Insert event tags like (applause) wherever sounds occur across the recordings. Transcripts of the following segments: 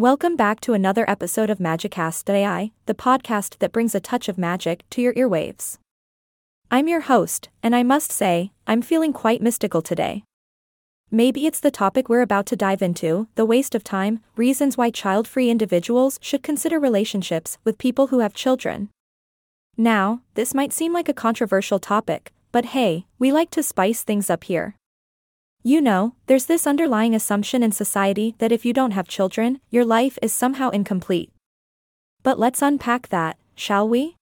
Welcome back to another episode of Magicast AI, the podcast that brings a touch of magic to your earwaves. I'm your host, and I must say, I'm feeling quite mystical today. Maybe it's the topic we're about to dive into the waste of time, reasons why child free individuals should consider relationships with people who have children. Now, this might seem like a controversial topic, but hey, we like to spice things up here. You know, there's this underlying assumption in society that if you don't have children, your life is somehow incomplete. But let's unpack that, shall we?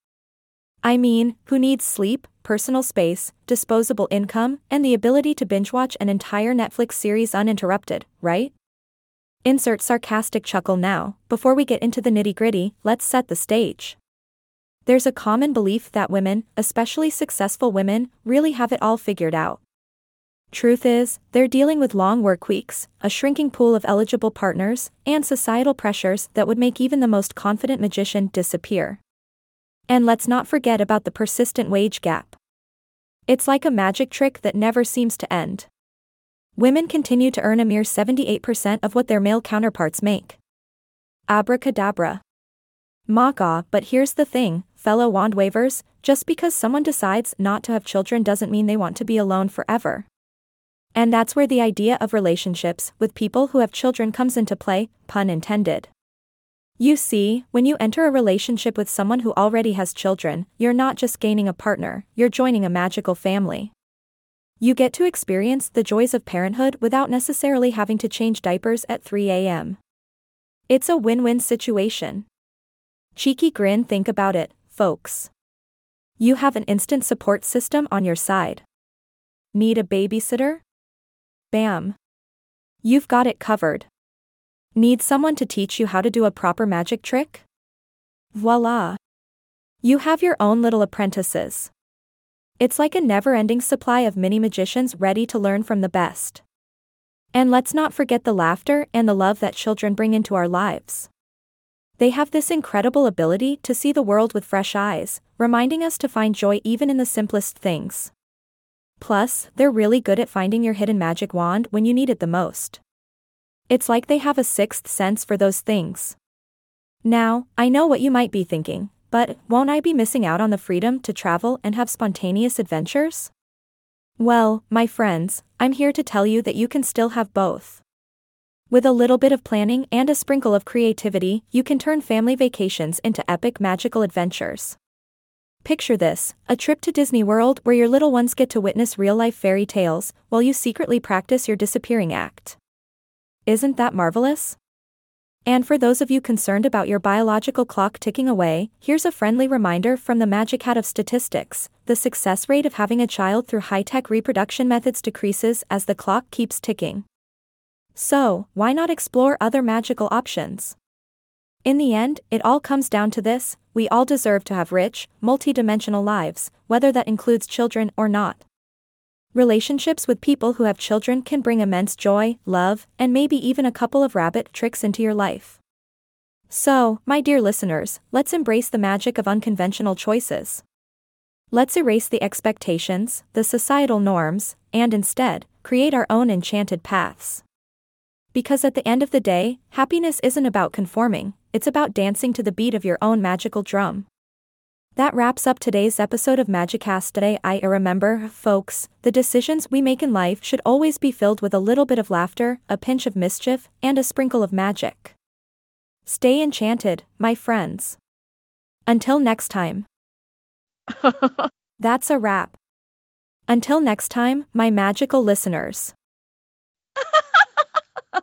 I mean, who needs sleep, personal space, disposable income, and the ability to binge watch an entire Netflix series uninterrupted, right? Insert sarcastic chuckle now, before we get into the nitty gritty, let's set the stage. There's a common belief that women, especially successful women, really have it all figured out. Truth is, they're dealing with long work weeks, a shrinking pool of eligible partners, and societal pressures that would make even the most confident magician disappear. And let's not forget about the persistent wage gap. It's like a magic trick that never seems to end. Women continue to earn a mere 78% of what their male counterparts make. Abracadabra. Macaw, but here's the thing, fellow wand wavers, just because someone decides not to have children doesn't mean they want to be alone forever. And that's where the idea of relationships with people who have children comes into play, pun intended. You see, when you enter a relationship with someone who already has children, you're not just gaining a partner, you're joining a magical family. You get to experience the joys of parenthood without necessarily having to change diapers at 3 a.m. It's a win win situation. Cheeky grin, think about it, folks. You have an instant support system on your side. Need a babysitter? Bam. You've got it covered. Need someone to teach you how to do a proper magic trick? Voila. You have your own little apprentices. It's like a never ending supply of mini magicians ready to learn from the best. And let's not forget the laughter and the love that children bring into our lives. They have this incredible ability to see the world with fresh eyes, reminding us to find joy even in the simplest things. Plus, they're really good at finding your hidden magic wand when you need it the most. It's like they have a sixth sense for those things. Now, I know what you might be thinking, but won't I be missing out on the freedom to travel and have spontaneous adventures? Well, my friends, I'm here to tell you that you can still have both. With a little bit of planning and a sprinkle of creativity, you can turn family vacations into epic magical adventures. Picture this a trip to Disney World where your little ones get to witness real life fairy tales while you secretly practice your disappearing act. Isn't that marvelous? And for those of you concerned about your biological clock ticking away, here's a friendly reminder from the magic hat of statistics the success rate of having a child through high tech reproduction methods decreases as the clock keeps ticking. So, why not explore other magical options? In the end, it all comes down to this we all deserve to have rich, multidimensional lives, whether that includes children or not. Relationships with people who have children can bring immense joy, love, and maybe even a couple of rabbit tricks into your life. So, my dear listeners, let's embrace the magic of unconventional choices. Let's erase the expectations, the societal norms, and instead, create our own enchanted paths. Because at the end of the day, happiness isn't about conforming, it's about dancing to the beat of your own magical drum. That wraps up today's episode of Magicast today. I remember, folks, the decisions we make in life should always be filled with a little bit of laughter, a pinch of mischief, and a sprinkle of magic. Stay enchanted, my friends. Until next time. (laughs) That's a wrap. Until next time, my magical listeners.